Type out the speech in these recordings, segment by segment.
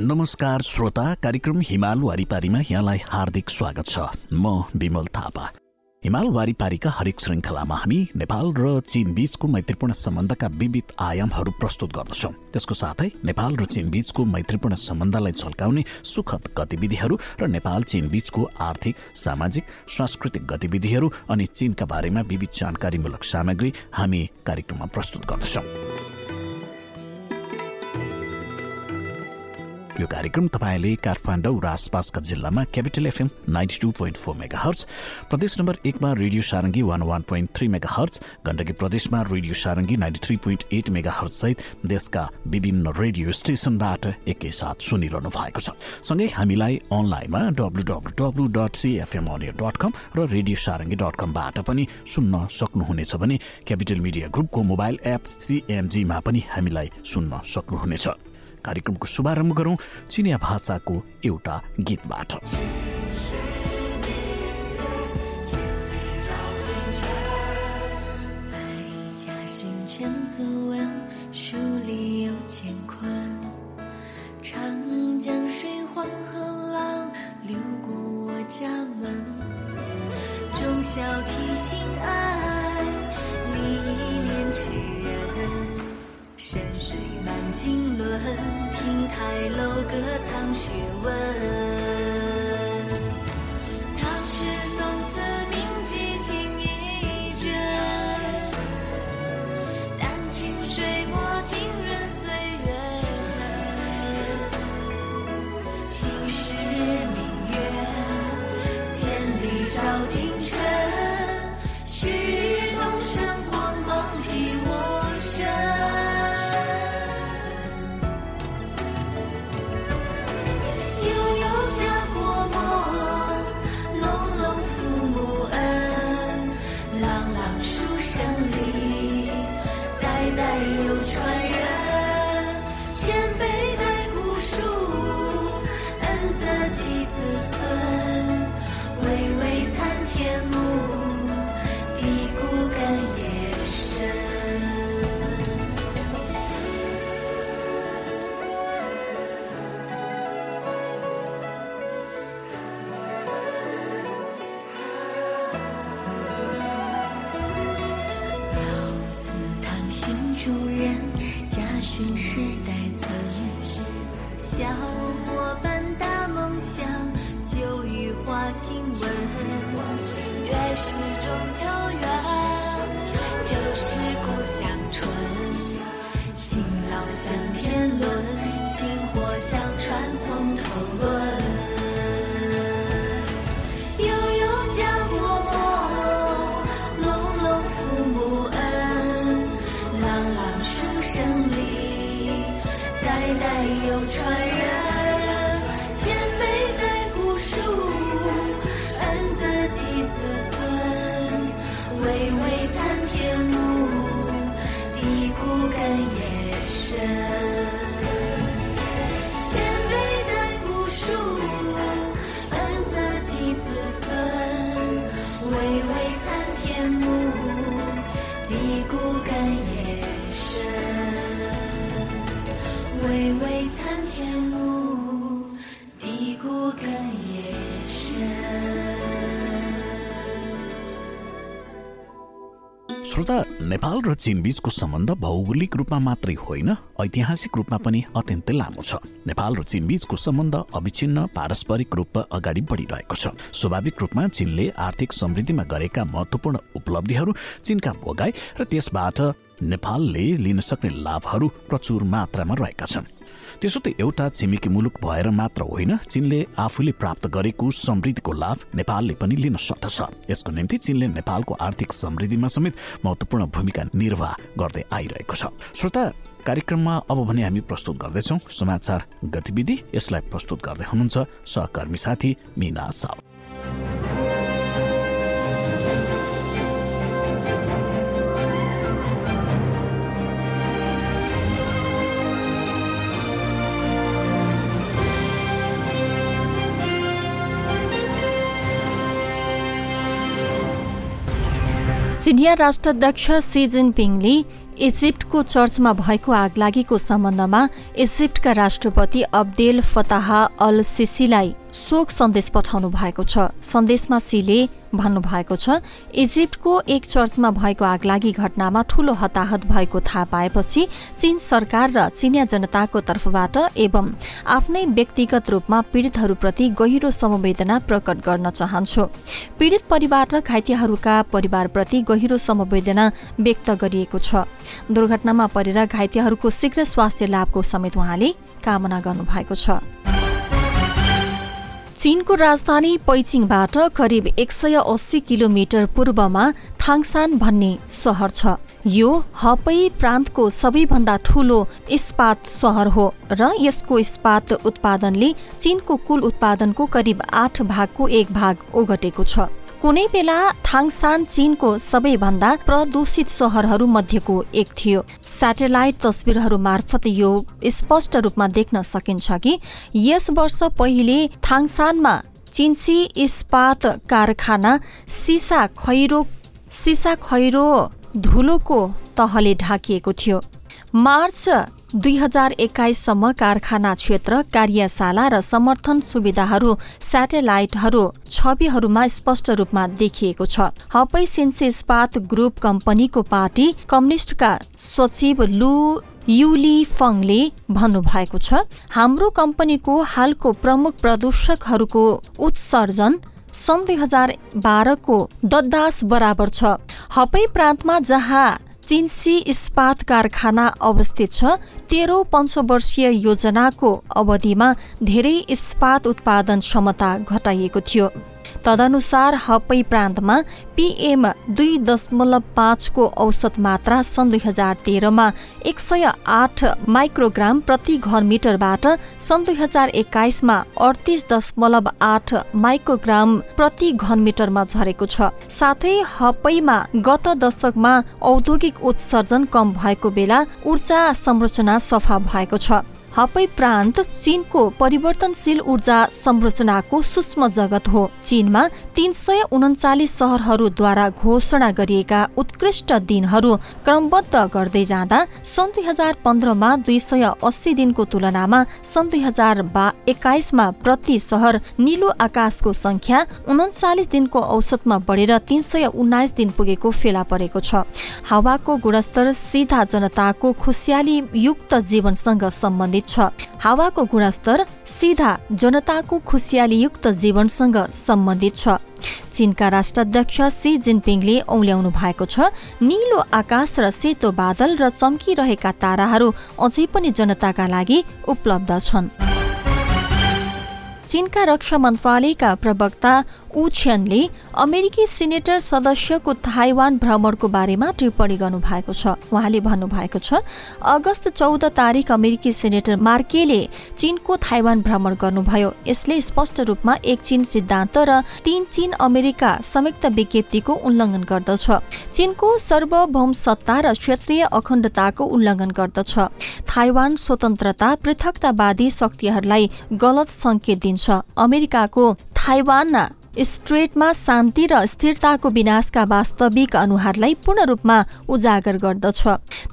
नमस्कार श्रोता कार्यक्रम हिमाल वारिपारीमा यहाँलाई हार्दिक स्वागत छ। म विमल थापा। हिमाल वारिपारीका हरेक श्रृङ्खलामा हामी नेपाल र चीन बीचको मैत्रीपूर्ण सम्बन्धका विविध आयामहरू प्रस्तुत गर्दछौँ। त्यसको साथै नेपाल र चीन बीचको मैत्रीपूर्ण सम्बन्धलाई झल्काउने सुखद गतिविधिहरू र नेपाल चीन बीचको आर्थिक सामाजिक सांस्कृतिक गतिविधिहरू अनि चीनका बारेमा विविध जानकारीमूलक सामग्री हामी कार्यक्रममा प्रस्तुत गर्दछौँ। यो कार्यक्रम तपाईँले काठमाडौँ र आसपासका जिल्लामा Capital FM ninety two point four megahertz प्रदेश नम्बर एकमा radio Sarangi one one point three megahertz Gandaki प्रदेशमा radio Sarangi ninety three point eight mega सहित देशका विभिन्न रेडियो स्टेसनबाट एकैसाथ सुनिरहनु भएको छ। सँगै हामीलाई अनलाइनमा W W W dot CFM dot com र रेडियो सारङ्गी डट कमबाट पनि सुन्न सक्नुहुनेछ भने क्यापिटल मिडिया ग्रुपको मोबाइल एप सिएमजीमा पनि हामीलाई सुन्न सक्नुहुनेछ। कार्यक्रमको शुभारम्भ गरौँ चिनिया भाषाको एउटा गीतबाट 书里有干坤，长江水，黄河浪，流过我家门。忠孝悌心爱， 山水满经纶，亭台楼阁藏学问。代代有传人 नेपाल र चीन बीचको सम्बन्ध भौगोलिक रूपमा मात्रै होइन ऐतिहासिक रूपमा पनि अत्यन्तै लामो छ। नेपाल र चीन बीचको सम्बन्ध अविच्छिन्न पारस्परिक रूपमा अगाडि बढिरहेको छ। स्वाभाविक रूपमा चीनले आर्थिक समृद्धिमा गरेका महत्वपूर्ण उपलब्धिहरू चीनका भोगाई र त्यसबाट नेपालले लिन सक्ने लाभहरू प्रचुर मात्रामा रहेका छन्। त्यसो त एउटा छिमेकी मुलुक भएर मात्र होइन चीनले आफूले प्राप्त गरेको समृद्धिको लाभ नेपालले पनि लिन सक्दछ। यसको निम्ति चीनले नेपालको आर्थिक समृद्धिमा समेत महत्वपूर्ण भूमिका निर्वाह गर्दै आइरहेको छ। श्रोता कार्यक्रममा अब भने हामी प्रस्तुत गर्दैछौँ समाचार गतिविधि। यसलाई प्रस्तुत गर्दै हुनुहुन्छ सहकर्मी साथी मिना साउ सिनियर राष्ट्राध्यक्ष सी जिनपिङले इजिप्टको चर्चमा भएको आगलागीको सम्बन्धमा इजिप्टका राष्ट्रपति अब्देल फताह अल सिसीलाई शोक सन्देश पठाउनु भएको छ। सन्देशमा सीले भन्नुभएको छ इजिप्टको एक चर्चमा भएको आगलागी घटनामा ठूलो हताहत भएको थाहा पाएपछि चीन सरकार र चिनिया जनताको तर्फबाट एवं आफ्नै व्यक्तिगत रूपमा पीड़ितहरूप्रति गहिरो समवेदना प्रकट गर्न चाहन्छु। पीड़ित परिवार र घाइतेहरूका परिवारप्रति गहिरो समवेदना व्यक्त गरिएको छ। दुर्घटनामा परेर घाइतेहरूको शीघ्र स्वास्थ्य लाभको समेत उहाँले कामना गर्नुभएको छ। चीनको राजधानी पैचिङबाट करिब एक सय अस्सी किलोमिटर पूर्वमा थाङसान भन्ने सहर छ। यो हपै प्रान्तको सबैभन्दा ठूलो इस्पात सहर हो र यसको इस्पात उत्पादनले चीनको कुल उत्पादनको करिब आठ भागको एक भाग ओगटेको छ। कुनै बेला थाङसान चीनको सबैभन्दा प्रदूषित सहरहरू मध्येको एक थियो। स्याटेलाइट तस्विरहरू मार्फत यो स्पष्ट रूपमा देख्न सकिन्छ कि यस वर्ष पहिले थाङसानमा चिन्सी इस्पात कारखाना सिसा खैरो सिसा खैरो धुलोको तहले ढाकिएको थियो। मार्च दुई हजार एक्काइससम्म कारखाना क्षेत्र कार्यशाला र समर्थन सुविधाहरू स्याटेलाइटहरू छविहरूमा स्पष्ट रूपमा देखिएको छ। हपै सिन्से इस्पात ग्रुप कम्पनीको पार्टी कम्युनिस्टका सचिव लु युली फङले भन्नुभएको छ हाम्रो कम्पनीको हालको प्रमुख प्रदूषकहरूको उत्सर्जन सन् दुई हजार बाह्रको ददास बराबर छ। हपै प्रान्तमा जहाँ चिन्सी इस्पात कारखाना अवस्थित छ। तेह्रौँ पञ्चवर्षीय योजनाको अवधिमा धेरै इस्पात उत्पादन क्षमता घटाइएको थियो। तदनुसार हपै प्रान्तमा पिएम दुई दशमलव पाँचको औसत मात्रा सन् दुई हजार तेह्रमा एक सय आठ माइक्रोग्राम प्रति घर मिटरबाट सन् दुई हजार एक्काइसमा अडतिस दशमलव आठ माइक्रोग्राम प्रति घन मिटरमा झरेको छ। साथै हपैमा गत दशकमा औद्योगिक उत्सर्जन कम भएको बेला ऊर्जा संरचना सफा भएको छ। हपै प्रान्त चीनको परिवर्तनशील ऊर्जा संरचनाको सूक्ष्म जगत हो। चीनमा तीन सय उन्चालिस सहरहरूद्वारा घोषणा गरिएका उत्कृष्ट दिनहरू क्रमबद्ध गर्दै जाँदा सन् दुई हजार पन्ध्रमा दुई सय अस्सी दिनको तुलनामा सन् दुई हजार बा एक्काइसमा प्रति सहर निलो आकाशको संख्या उन्चालिस दिनको औसतमा बढेर तीन सय उन्नाइस दिन पुगेको फेला परेको छ। हावाको गुणस्तर सिधा जनताको खुसियाली युक्त जीवनसँग सम्बन्धित छ। हावाको गुणस्तर सिधा जनताको खुसियालीयुक्त जीवनसँग सम्बन्धित छ। चीनका राष्ट्राध्यक्ष सी जिनपिङले औल्याउनु भएको छ। निलो आकाश र सेतो बादल र चम्किरहेका ताराहरू अझै पनि जनताका लागि उपलब्ध छन्। चीनका रक्षा मन्त्रालयका प्रवक्ता उछ्यानले अमेरिकी सिनेटर सदस्यको थाइवान भ्रमणको बारेमा टिप्पणी गर्नुभएको छ। उहाँले भन्नुभएको छ अगस्त चौध तारिक अमेरिकी सिनेटर मार्केले चीनको थाइवान भ्रमण गर्नुभयो। यसले स्पष्ट रूपमा एक चीन सिद्धान्त र तीन चीन अमेरिका संयुक्त विज्ञप्तिको उल्लङ्घन गर्दछ। चीनको सार्वभौम सत्ता र क्षेत्रीय अखण्डताको उल्लङ्घन गर्दछ। थाइवान स्वतन्त्रता पृथकतावादी शक्तिहरूलाई गलत संकेत दिन्छ। अमेरिकाको थाइवान स्ट्रेटमा शान्ति र स्थिरताको विनाशका वास्तविक अनुहारलाई पूर्ण रूपमा उजागर गर्दछ।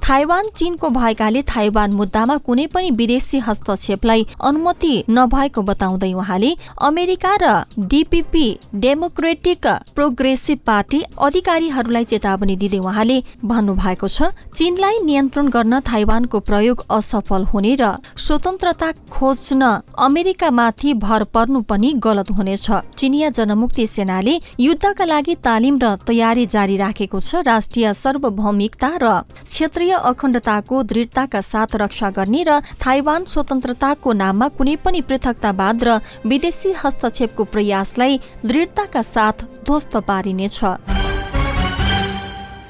थाइवान चीनको भएकाले थाइवान मुद्दामा कुनै पनि विदेशी हस्तक्षेपलाई अनुमति नभएको बताउँदै उहाँले अमेरिका र डिपिपी डेमोक्रेटिक प्रोग्रेसिभ पार्टी अधिकारीहरूलाई चेतावनी दिँदै उहाँले भन्नुभएको छ चीनलाई नियन्त्रण गर्न थाइवानको प्रयोग असफल हुने र स्वतन्त्रता खोज्न अमेरिकामाथि भर पर्नु पनि गलत हुनेछ। चिनिया जनमुक्ति सेनाले युद्धका लागि तालिम र तयारी जारी राखेको छ। राष्ट्रिय सार्वभौमिकता र क्षेत्रीय अखण्डताको दृढताका साथ रक्षा गर्ने र थाइवान स्वतन्त्रताको नाममा कुनै पनि पृथकतावाद र विदेशी हस्तक्षेपको प्रयासलाई दृढताका साथ ध्वस्त पारिनेछ।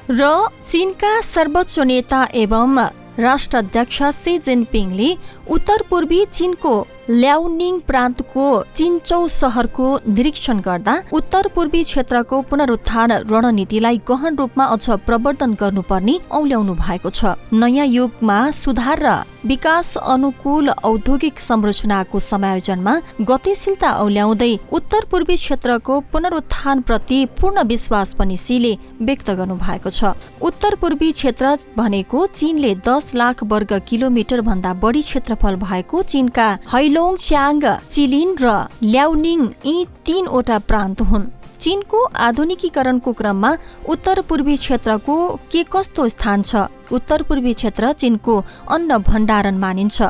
र चीनका सर्वोच्च नेता एवं राष्ट्राध्यक्ष सी जिनपिङले उत्तर पूर्वी चीनको ल्याउनिङ प्रान्तको चिन्चौ सहरको निरीक्षण गर्दा उत्तर पूर्वी क्षेत्रको पुनरुत्थान रणनीतिलाई गहन रूपमा अझ प्रवर्धन गर्नुपर्ने औल्याउनु भएको छ। नयाँ युगमा सुधार र विकास अनुकूल औद्योगिक संरचनाको समायोजनमा गतिशीलता औल्याउँदै उत्तर पूर्वी क्षेत्रको पुनरुत्थानप्रति पूर्ण विश्वास पनि सीले व्यक्त गर्नु भएको छ। उत्तर पूर्वी क्षेत्र भनेको चीनले दस लाख वर्ग किलोमिटर भन्दा बढी क्षेत्रफल भएको चीनका हैलोङ च्याङ चिलिन र ल्याउनिङ यी तीनवटा प्रान्त हुन्। चीनको आधुनिकीकरणको क्रममा उत्तर पूर्वी क्षेत्रको के कस्तो स्थान छ? उत्तर पूर्वी क्षेत्र चीनको अन्न भण्डारण मानिन्छ।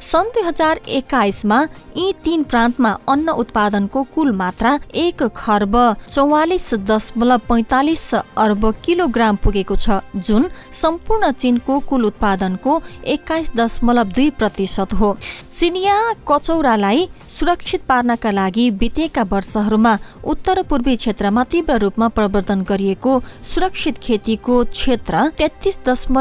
सन् दुई हजार एक्काइसमा यी तीन प्रान्तमा अन्न उत्पादनको कुल मात्रा एक खर्ब चौवालिस दशमलव पैँतालिस अर्ब किलोग्राम पुगेको छ जुन सम्पूर्ण चीनको कुल उत्पादनको एक्काइस दशमलव दुई प्रतिशत हो। चिनिया कचौरालाई सुरक्षित पार्नका लागि बितेका वर्षहरूमा उत्तर पूर्वी क्षेत्रमा तीव्र रूपमा प्रवर्धन गरिएको सुरक्षित खेतीको क्षेत्र तेत्तिस दशमलव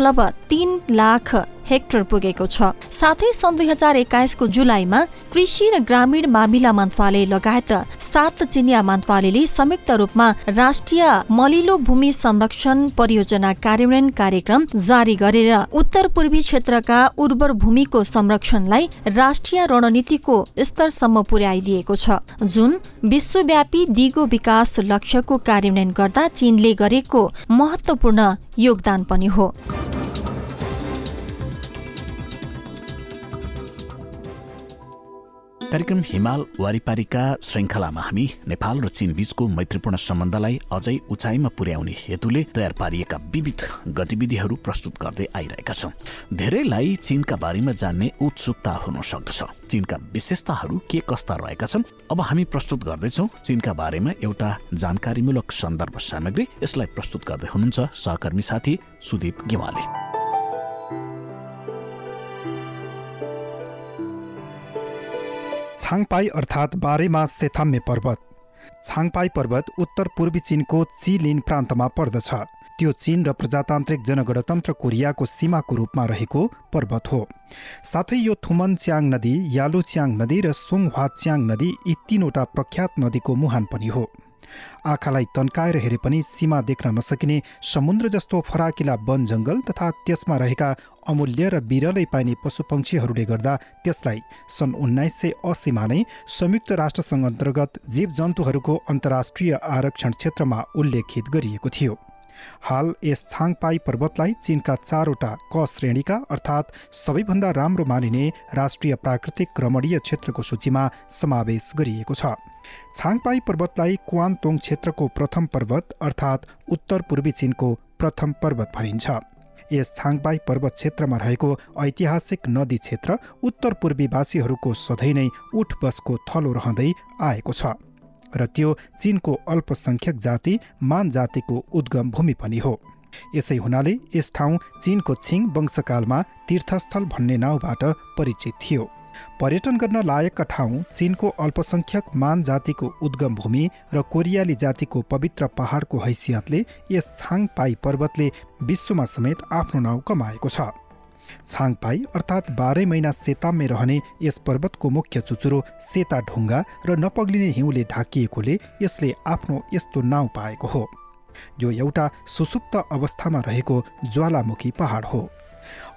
तीन लाख हेक्टर पुगेको छ। साथै सन् दुई हजार एक्काइसको जुलाईमा कृषि र ग्रामीण मामिला मन्त्रालय लगायत सात चिनिया मन्त्रालयले संयुक्त रूपमा राष्ट्रिय मलिलो भूमि संरक्षण परियोजना कार्यान्वयन कार्यक्रम जारी गरेर उत्तर पूर्वी क्षेत्रका उर्वर भूमिको संरक्षणलाई राष्ट्रिय रणनीतिको स्तरसम्म पुर्याइदिएको छ। जुन विश्वव्यापी दिगो विकास लक्ष्यको कार्यान्वयन गर्दा चीनले गरेको महत्वपूर्ण योगदान पनि हो। कार्यक्रम हिमाल वारिपारीका श्रृङ्खलामा हामी नेपाल र चीन बीचको मैत्रीपूर्ण सम्बन्धलाई अझै उचाइमा पुर्याउने हेतुले तयार पारिएका विविध गतिविधिहरू प्रस्तुत गर्दै आइरहेका छौँ। धेरैलाई चीनका बारेमा जान्ने उत्सुकता हुन सक्दछ। चीनका विशेषताहरू के कस्ता रहेका छन् अब हामी प्रस्तुत गर्दैछौँ चीनका बारेमा एउटा जानकारीमूलक सन्दर्भ सामग्री। यसलाई प्रस्तुत गर्दै हुनुहुन्छ सहकर्मी साथी सुदीप गेवाली। छाङपाई अर्थात् बारेमा सेथाम्य पर्वत। छाङपाई पर्वत उत्तर पूर्वी चिनको चिलिन प्रान्तमा पर्दछ। त्यो चीन र प्रजातान्त्रिक जनगणतन्त्र कोरियाको सीमाको रूपमा रहेको पर्वत हो। साथै यो थुमन च्याङ नदी यालु च्याङ नदी र सोङह्वा च्याङ नदी यी तीनवटा प्रख्यात नदीको मुहान पनि हो। आँखालाई तन्काएर हेरे पनि सीमा देख्न नसकिने समुद्र जस्तो फराकिला वन जङ्गल तथा त्यसमा रहेका अमूल्य र बिरलै पाइने पशुपक्षीहरूले गर्दा त्यसलाई सन् उन्नाइस सय असीमा नै संयुक्त राष्ट्रसङ्घ अन्तर्गत जीव जन्तुहरूको अन्तर्राष्ट्रिय आरक्षण क्षेत्रमा उल्लेखित गरिएको थियो। हाल यस छाङपाई पर्वतलाई चीनका चारवटा क श्रेणीका अर्थात् सबैभन्दा राम्रो मानिने राष्ट्रिय प्राकृतिक रमणीय क्षेत्रको सूचीमा समावेश गरिएको छ। छाङपाई पर्वतलाई क्वान्तोङ क्षेत्रको प्रथम पर्वत अर्थात् उत्तर पूर्वी चीनको प्रथम पर्वत भनिन्छ। यस छाङपाई पर्वत क्षेत्रमा रहेको ऐतिहासिक नदी क्षेत्र उत्तर पूर्वीवासीहरूको सधैँ नै उठ बसको थलो रहँदै आएको छ र त्यो चीनको अल्पसङ्ख्यक जाति मान जातिको उद्गम भूमि पनि हो। यसै हुनाले यस ठाउँ चीनको छिङ वंशकालमा तीर्थस्थल भन्ने नाउँबाट परिचित थियो। पर्यटन गर्न लायकका ठाउँ चीनको अल्पसङ्ख्यक मान जातिको उद्गम भूमि र कोरियाली जातिको पवित्र पहाडको हैसियतले यस छाङपाई पर्वतले विश्वमा समेत आफ्नो नाउँ कमाएको छ। छाङपाई अर्थात् बाह्रै महिना सेताममै रहने यस पर्वतको मुख्य चुचुरो सेता ढुङ्गा र नपग्लिने हिउँले ढाकिएकोले यसले आफ्नो यस्तो नाउँ पाएको हो। यो एउटा सुसुप्त अवस्थामा रहेको ज्वालामुखी पहाड हो।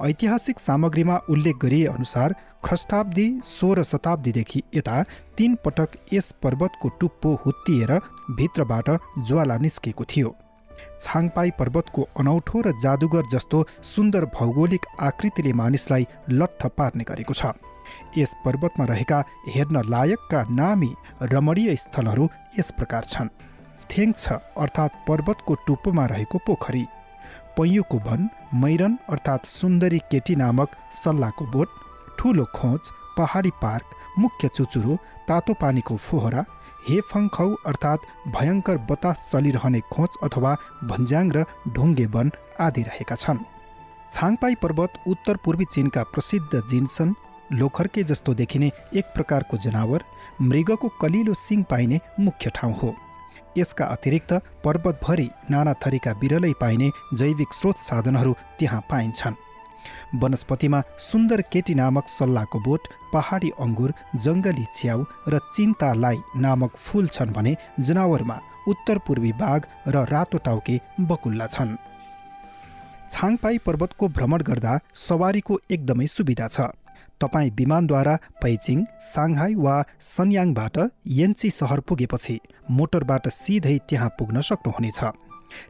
ऐतिहासिक सामग्रीमा उल्लेख गरिए अनुसार खष्टाब्दी सोह्र शताब्दीदेखि यता तीन पटक यस पर्वतको टुप्पो हुत्तिएर भित्रबाट ज्वाला निस्केको थियो। छाङपाई पर्वतको अनौठो र जादुगर जस्तो सुन्दर भौगोलिक आकृतिले मानिसलाई लट्ठ पार्ने गरेको छ। यस पर्वतमा रहेका हेर्न लायकका नामी रमणीय स्थलहरू यस प्रकार छन्। थेङ छ अर्थात् पर्वतको टुप्पोमा रहेको पोखरी। पैयुको वन मैरन अर्थात् सुन्दरी केटी नामक सल्लाहको बोट ठुलो खोज पहाडी पार्क मुख्य चुचुरो तातो पानीको फोहरा हेफङखौ अर्थात् भयङ्कर बतास चलिरहने खोच अथवा भन्ज्याङ र ढुङ्गे वन आदि रहेका छन्। छाङपाई पर्वत उत्तर पूर्वी चीनका प्रसिद्ध जिन्सन लोखर्के जस्तो देखिने एक प्रकारको जनावर मृगको कलिलो सिङ पाइने मुख्य ठाउँ हो। यसका अतिरिक्त पर्वतभरि नाना थरीका बिरलै पाइने जैविक स्रोत साधनहरू त्यहाँ पाइन्छन्। वनस्पतिमा सुन्दर केटी नामक सल्लाहको बोट पहाडी अङ्गुर जङ्गली च्याउ र चिन्तालाई नामक फूल छन् भने जनावरमा उत्तर पूर्वी बाघ र रातो टाउके बकुल्ला छन्। छाङपाई पर्वतको भ्रमण गर्दा सवारीको एकदमै सुविधा छ। तपाईँ विमानद्वारा पैचिङ साङ्घाई वा सन्याङबाट यन्ची सहर पुगेपछि मोटरबाट सिधै त्यहाँ पुग्न सक्नुहुनेछ।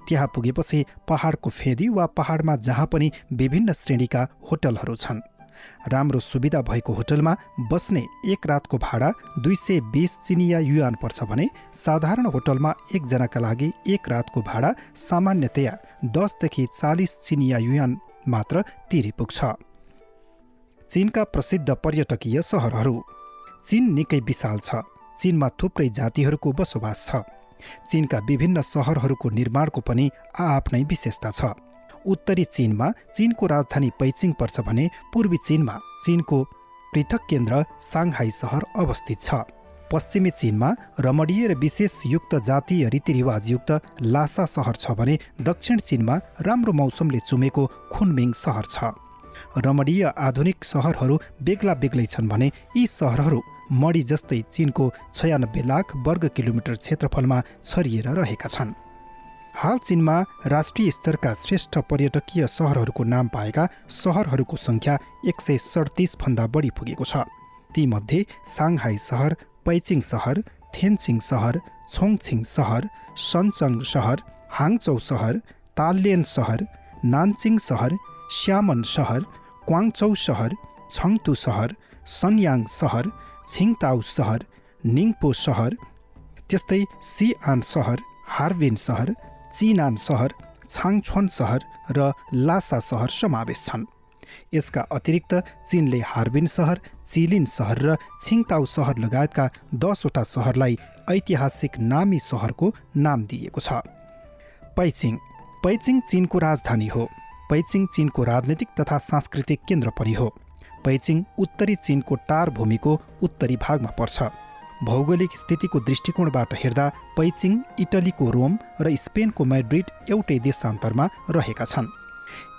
त्यहाँ पुगेपछि पहाडको फेदी वा पहाडमा जहाँ पनि विभिन्न श्रेणीका होटलहरू छन्। राम्रो सुविधा भएको होटलमा बस्ने एक रातको भाडा दुई सय बिस चिनिया युआन पर्छ भने साधारण होटलमा एकजनाका लागि एक रातको भाडा सामान्यतया दसदेखि चालिस चिनिया युआन मात्र तिरी पुग्छ चीनका प्रसिद्ध पर्यटकीय सहरहरू। चीन निकै विशाल छ। चीनमा थुप्रै जातिहरूको बसोबास छ। चीनका विभिन्न सहरहरूको निर्माणको पनि आआफ्नै विशेषता छ। उत्तरी चीनमा चीनको राजधानी पैचिङ पर्छ भने पूर्वी चीनमा चीनको पृथक केन्द्र साङ्घाई सहर अवस्थित छ। पश्चिमी चीनमा रमणीय र विशेष युक्त जातीय रीतिरिवाजयुक्त लासा सहर छ भने दक्षिण चीनमा राम्रो मौसमले चुमेको खुनमिङ सहर छ। रमणीय आधुनिक सहरहरू बेग्ला बेग्लै छन् भने यी सहरहरू मडी जस्तै चिनको छयानब्बे लाख वर्ग किलोमिटर क्षेत्रफलमा छरिएर रहेका छन्। हाल चिनमा राष्ट्रिय स्तरका श्रेष्ठ पर्यटकीय सहरहरूको नाम पाएका सहरहरूको सङ्ख्या एक सय सडतिसभन्दा बढी पुगेको छ। तीमध्ये साङ्हाई सहर पैचिङ सहर थेन्चिङ सहर छोङछिङ सहर सनचङ सहर हाङचौ सहर तालियन सहर नान्चिङ सहर श्यामन सहर क्वाङचौ सहर छङतु सहर सन्याङ सहर छिङताउ सहर निङपो सहर त्यस्तै सिआन सहर हार्विन सहर चिनान सहर छाङछ्वन सहर र लासा सहर समावेश छन्। यसका अतिरिक्त चिनले हार्बिन सहर चिलिन सहर र छिङताउ सहर लगायतका दसवटा सहरलाई ऐतिहासिक नामी सहरको नाम दिएको छ। पैचिङ पैचिङ चिनको राजधानी हो। पैचिङ चिनको राजनैतिक तथा सांस्कृतिक केन्द्र पनि हो। पैचिङ उत्तरी चिनको टार भूमिको उत्तरी भागमा पर्छ। भौगोलिक स्थितिको दृष्टिकोणबाट हेर्दा पैचिङ इटलीको रोम र स्पेनको मैड्रिड एउटै देशान्तरमा रहेका छन्।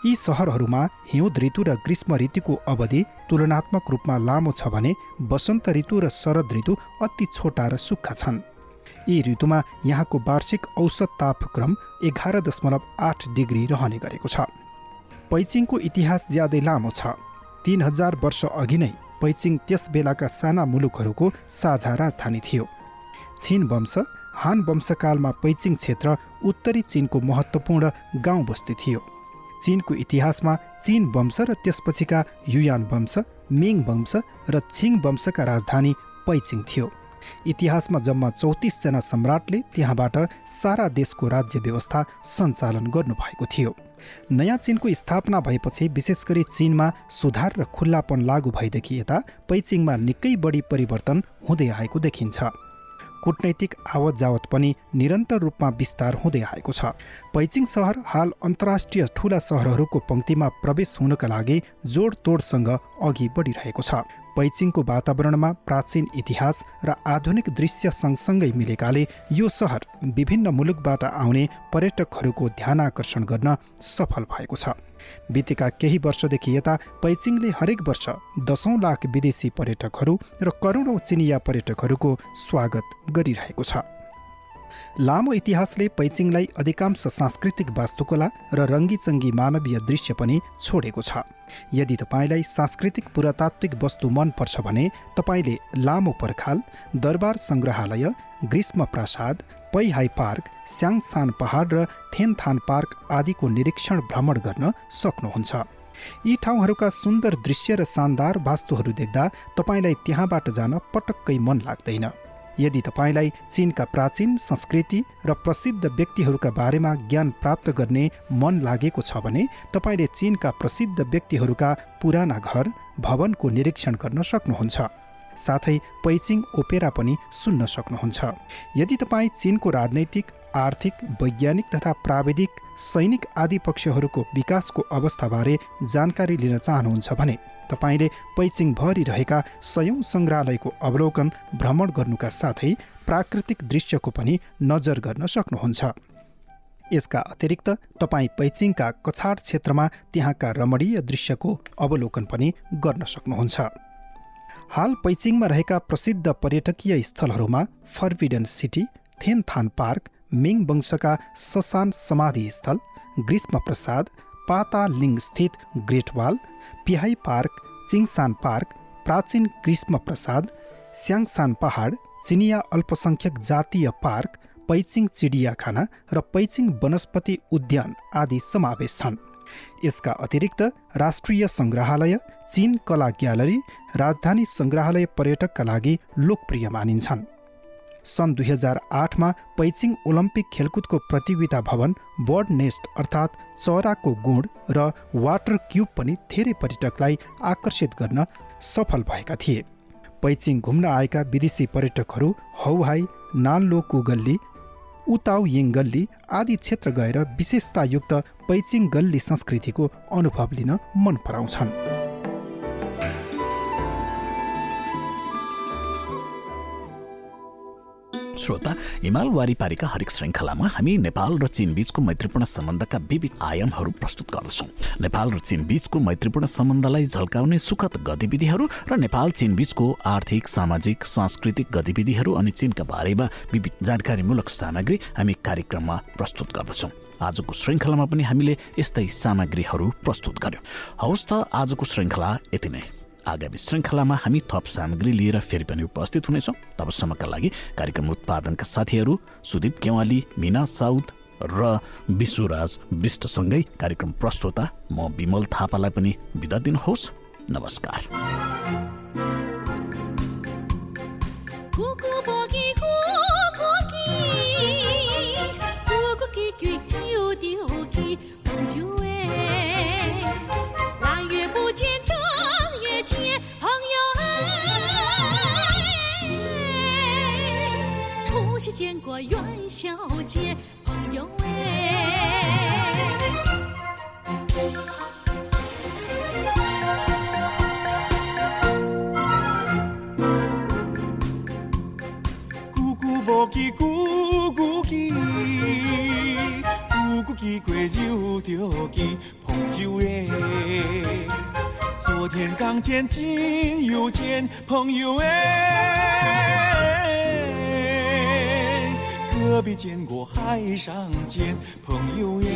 यी सहरहरूमा हिउँद ऋतु र ग्रीष्म ऋतुको अवधि तुलनात्मक रूपमा लामो छ भने वसन्त ऋतु र शरद ऋतु अति छोटा र सुक्खा छन्। यी ऋतुमा यहाँको वार्षिक औसत तापक्रम एघार दशमलव आठ डिग्री रहने गरेको छ। पैचिङको इतिहास ज्यादै लामो छ। तीन हजार वर्ष अघि नै पैचिङ त्यस बेलाका साना मुलुकहरूको साझा राजधानी थियो। छिन वंश हान वंशकालमा पैचिङ क्षेत्र उत्तरी चिनको महत्त्वपूर्ण गाउँ बस्ती थियो। चिनको इतिहासमा चिन वंश र त्यसपछिका युयान वंश मिङ वंश र छिङ वंशका राजधानी पैचिङ थियो। इतिहासमा जम्मा चौतिसजना सम्राटले त्यहाँबाट सारा देशको राज्य व्यवस्था सञ्चालन गर्नुभएको थियो। नयाँ चिनको स्थापना भएपछि विशेष गरी चिनमा सुधार र खुल्लापन लागू भएदेखि यता पैचिङमा निकै बढी परिवर्तन हुँदै आएको देखिन्छ। कुटनैतिक आवत जावत पनि निरन्तर रूपमा विस्तार हुँदै आएको छ। पैचिङ सहर हाल अन्तर्राष्ट्रिय ठुला सहरहरूको पङ्क्तिमा प्रवेश हुनका लागि जोडतोडसँग अघि बढिरहेको छ। पैचिङको वातावरणमा प्राचीन इतिहास र आधुनिक दृश्य सँगसँगै मिलेकाले यो सहर विभिन्न मुलुकबाट आउने पर्यटकहरूको ध्यान आकर्षण गर्न सफल भएको छ। बितेका केही वर्षदेखि यता पैचिङले हरेक वर्ष दसौँ लाख विदेशी पर्यटकहरू र करोडौँ चिनिया पर्यटकहरूको स्वागत गरिरहेको छ। लामो इतिहासले पैचिङलाई अधिकांश सांस्कृतिक वास्तुकला र रङ्गीचङ्गी मानवीय दृश्य पनि छोडेको छ। यदि तपाईँलाई सांस्कृतिक पुरातात्विक वस्तु मनपर्छ भने तपाईँले लामो पर्खाल दरबार सङ्ग्रहालय ग्रीष्म प्रासाद पैहाई पार्क स्याङसान पहाड र थेनथान पार्क आदिको निरीक्षण भ्रमण गर्न सक्नुहुन्छ। यी ठाउँहरूका सुन्दर दृश्य र शानदार वास्तुहरू देख्दा तपाईँलाई त्यहाँबाट जान पटक्कै मन लाग्दैन। यदि तपाईँलाई चिनका प्राचीन संस्कृति र प्रसिद्ध व्यक्तिहरूका बारेमा ज्ञान प्राप्त गर्ने मन लागेको छ भने तपाईँले चिनका प्रसिद्ध व्यक्तिहरूका पुराना घर भवनको निरीक्षण गर्न सक्नुहुन्छ। साथै पैचिङ ओपेरा पनि सुन्न सक्नुहुन्छ। यदि तपाईँ चिनको राजनैतिक आर्थिक वैज्ञानिक तथा प्राविधिक सैनिक आदि पक्षहरूको विकासको अवस्थाबारे जानकारी लिन चाहनुहुन्छ भने तपाईँले पैचिङभरि रहेका सयौँ सङ्ग्रहालयको अवलोकन भ्रमण गर्नुका साथै प्राकृतिक दृश्यको पनि नजर गर्न सक्नुहुन्छ। यसका अतिरिक्त तपाईँ पैचिङका कछाड क्षेत्रमा त्यहाँका रमणीय दृश्यको अवलोकन पनि गर्न सक्नुहुन्छ। हाल पैचिङमा रहेका प्रसिद्ध पर्यटकीय स्थलहरूमा Forbidden City Tiantan Park Ming वंशका ससान समाधि स्थल ग्रीष्म प्रसाद पातालिङ स्थित Great Wall Beihai Park Jingshan Park प्राचीन ग्रीष्म प्रसाद स्याङसान पहाड चिनिया अल्पसङ्ख्यक जातीय पार्क पैचिङ चिडियाखाना र पैचिङ वनस्पति उद्यान आदि समावेश छन्। यसका अतिरिक्त राष्ट्रिय सङ्ग्रहालय चीन कला ग्यालरी राजधानी सङ्ग्रहालय पर्यटकका लागि लोकप्रिय मानिन्छन्। सन् दुई हजार आठमा पैचिङ ओलम्पिक खेलकुदको प्रतियोगिता भवन बर्ड नेस्ट अर्थात् चराको गुण र वाटर क्युब पनि धेरै पर्यटकलाई आकर्षित गर्न सफल भएका थिए। पैचिङ घुम्न आएका विदेशी पर्यटकहरू हौहाई नान्लोको गल्ली उताउ यिङ गल्ली आदि क्षेत्र गएर विशेषतायुक्त पैचिङ गल्ली संस्कृतिको अनुभव लिन मन पराउँछन्। श्रोता हिमाल वारिपारीका हरेक श्रृङ्खलामा हामी नेपाल र चीन बीचको मैत्रीपूर्ण सम्बन्धका विविध आयामहरू प्रस्तुत गर्दछौँ। नेपाल र चीन बीचको मैत्रीपूर्ण सम्बन्धलाई झल्काउने सुखद गतिविधिहरू र नेपाल चीन बीचको आर्थिक सामाजिक सांस्कृतिक गतिविधिहरू अनि चीनका बारेमा विविध जानकारीमूलक सामग्री हामी कार्यक्रममा प्रस्तुत गर्दछौँ। आजको श्रृङ्खलामा पनि हामीले यस्तै सामग्रीहरू प्रस्तुत गर्यौँ। हवस् त आजको श्रृङ्खला यति नै। आगामी श्रृङ्खलामा हामी थप सामग्री लिएर फेरि पनि उपस्थित हुनेछौँ। तबसम्मका लागि कार्यक्रम उत्पादनका साथीहरू सुदीप केवाली मिना साउद र विश्वराज विष्टसँगै कार्यक्रम प्रस्तोता म विमल थापालाई पनि बिदा दिनुहोस्। नमस्कार। 见过元宵节，朋友哎。姑姑莫记姑姑记，姑姑记过酒着记朋友哎。昨天刚见，今又见朋友哎。何必见过海上见，朋友耶。